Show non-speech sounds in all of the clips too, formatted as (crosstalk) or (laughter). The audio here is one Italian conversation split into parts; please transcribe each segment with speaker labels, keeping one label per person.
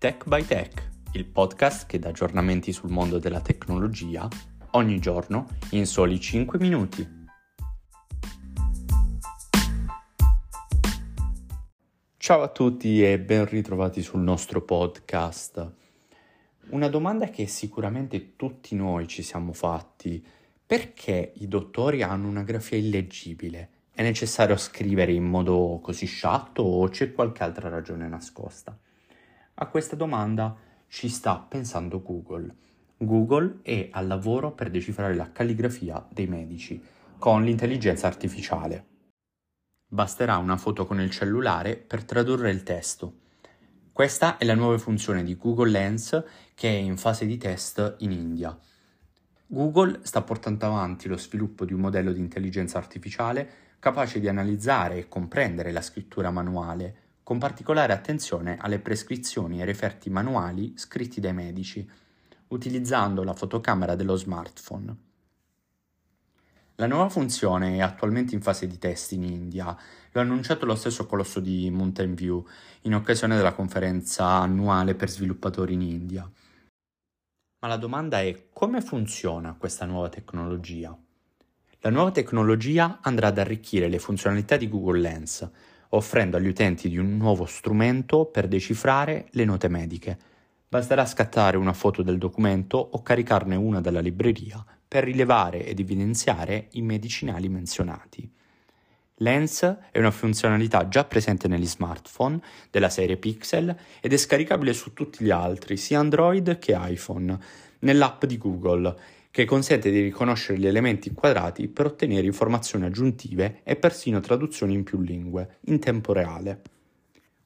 Speaker 1: Tech by Tech, il podcast che dà aggiornamenti sul mondo della tecnologia ogni giorno in soli 5 minuti. Ciao a tutti e ben ritrovati sul nostro podcast. Una domanda che sicuramente tutti noi ci siamo fatti, perché i dottori hanno una grafia illeggibile? È necessario scrivere in modo così sciatto o c'è qualche altra ragione nascosta? A questa domanda ci sta pensando Google. Google è al lavoro per decifrare la calligrafia dei medici con l'intelligenza artificiale. Basterà una foto con il cellulare per tradurre il testo. Questa è la nuova funzione di Google Lens che è in fase di test in India. Google sta portando avanti lo sviluppo di un modello di intelligenza artificiale capace di analizzare e comprendere la scrittura manuale, con particolare attenzione alle prescrizioni e referti manuali scritti dai medici, utilizzando la fotocamera dello smartphone. La nuova funzione è attualmente in fase di test in India, lo ha annunciato lo stesso colosso di Mountain View in occasione della conferenza annuale per sviluppatori in India. Ma la domanda è come funziona questa nuova tecnologia? La nuova tecnologia andrà ad arricchire le funzionalità di Google Lens, offrendo agli utenti di un nuovo strumento per decifrare le note mediche. Basterà scattare una foto del documento o caricarne una dalla libreria per rilevare ed evidenziare i medicinali menzionati. Lens è una funzionalità già presente negli smartphone della serie Pixel ed è scaricabile su tutti gli altri, sia Android che iPhone, nell'app di Google che consente di riconoscere gli elementi inquadrati per ottenere informazioni aggiuntive e persino traduzioni in più lingue, in tempo reale.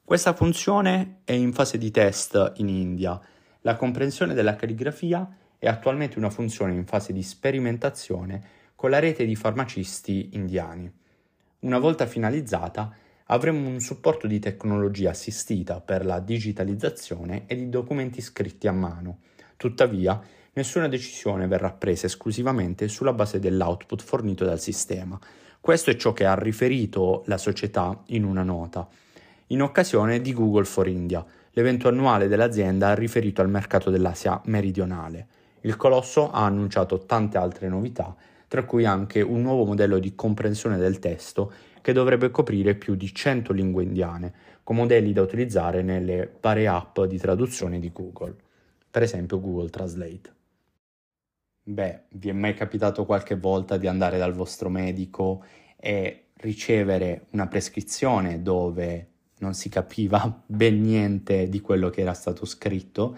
Speaker 1: Questa funzione è in fase di test in India. La comprensione della calligrafia è attualmente una funzione in fase di sperimentazione con la rete di farmacisti indiani. Una volta finalizzata, avremo un supporto di tecnologia assistita per la digitalizzazione e di documenti scritti a mano. Tuttavia, nessuna decisione verrà presa esclusivamente sulla base dell'output fornito dal sistema. Questo è ciò che ha riferito la società in una nota. In occasione di Google for India, l'evento annuale dell'azienda ha riferito al mercato dell'Asia meridionale. Il colosso ha annunciato tante altre novità, tra cui anche un nuovo modello di comprensione del testo che dovrebbe coprire più di 100 lingue indiane, con modelli da utilizzare nelle varie app di traduzione di Google, per esempio Google Translate. Beh, vi è mai capitato qualche volta di andare dal vostro medico e ricevere una prescrizione dove non si capiva (laughs) ben niente di quello che era stato scritto?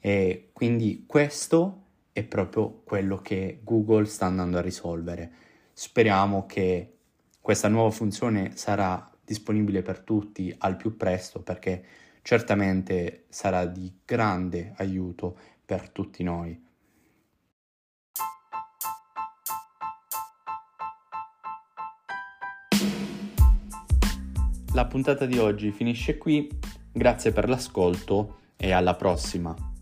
Speaker 1: E quindi questo è proprio quello che Google sta andando a risolvere. Speriamo che questa nuova funzione sarà disponibile per tutti al più presto perché certamente sarà di grande aiuto per tutti noi. La puntata di oggi finisce qui, grazie per l'ascolto e alla prossima.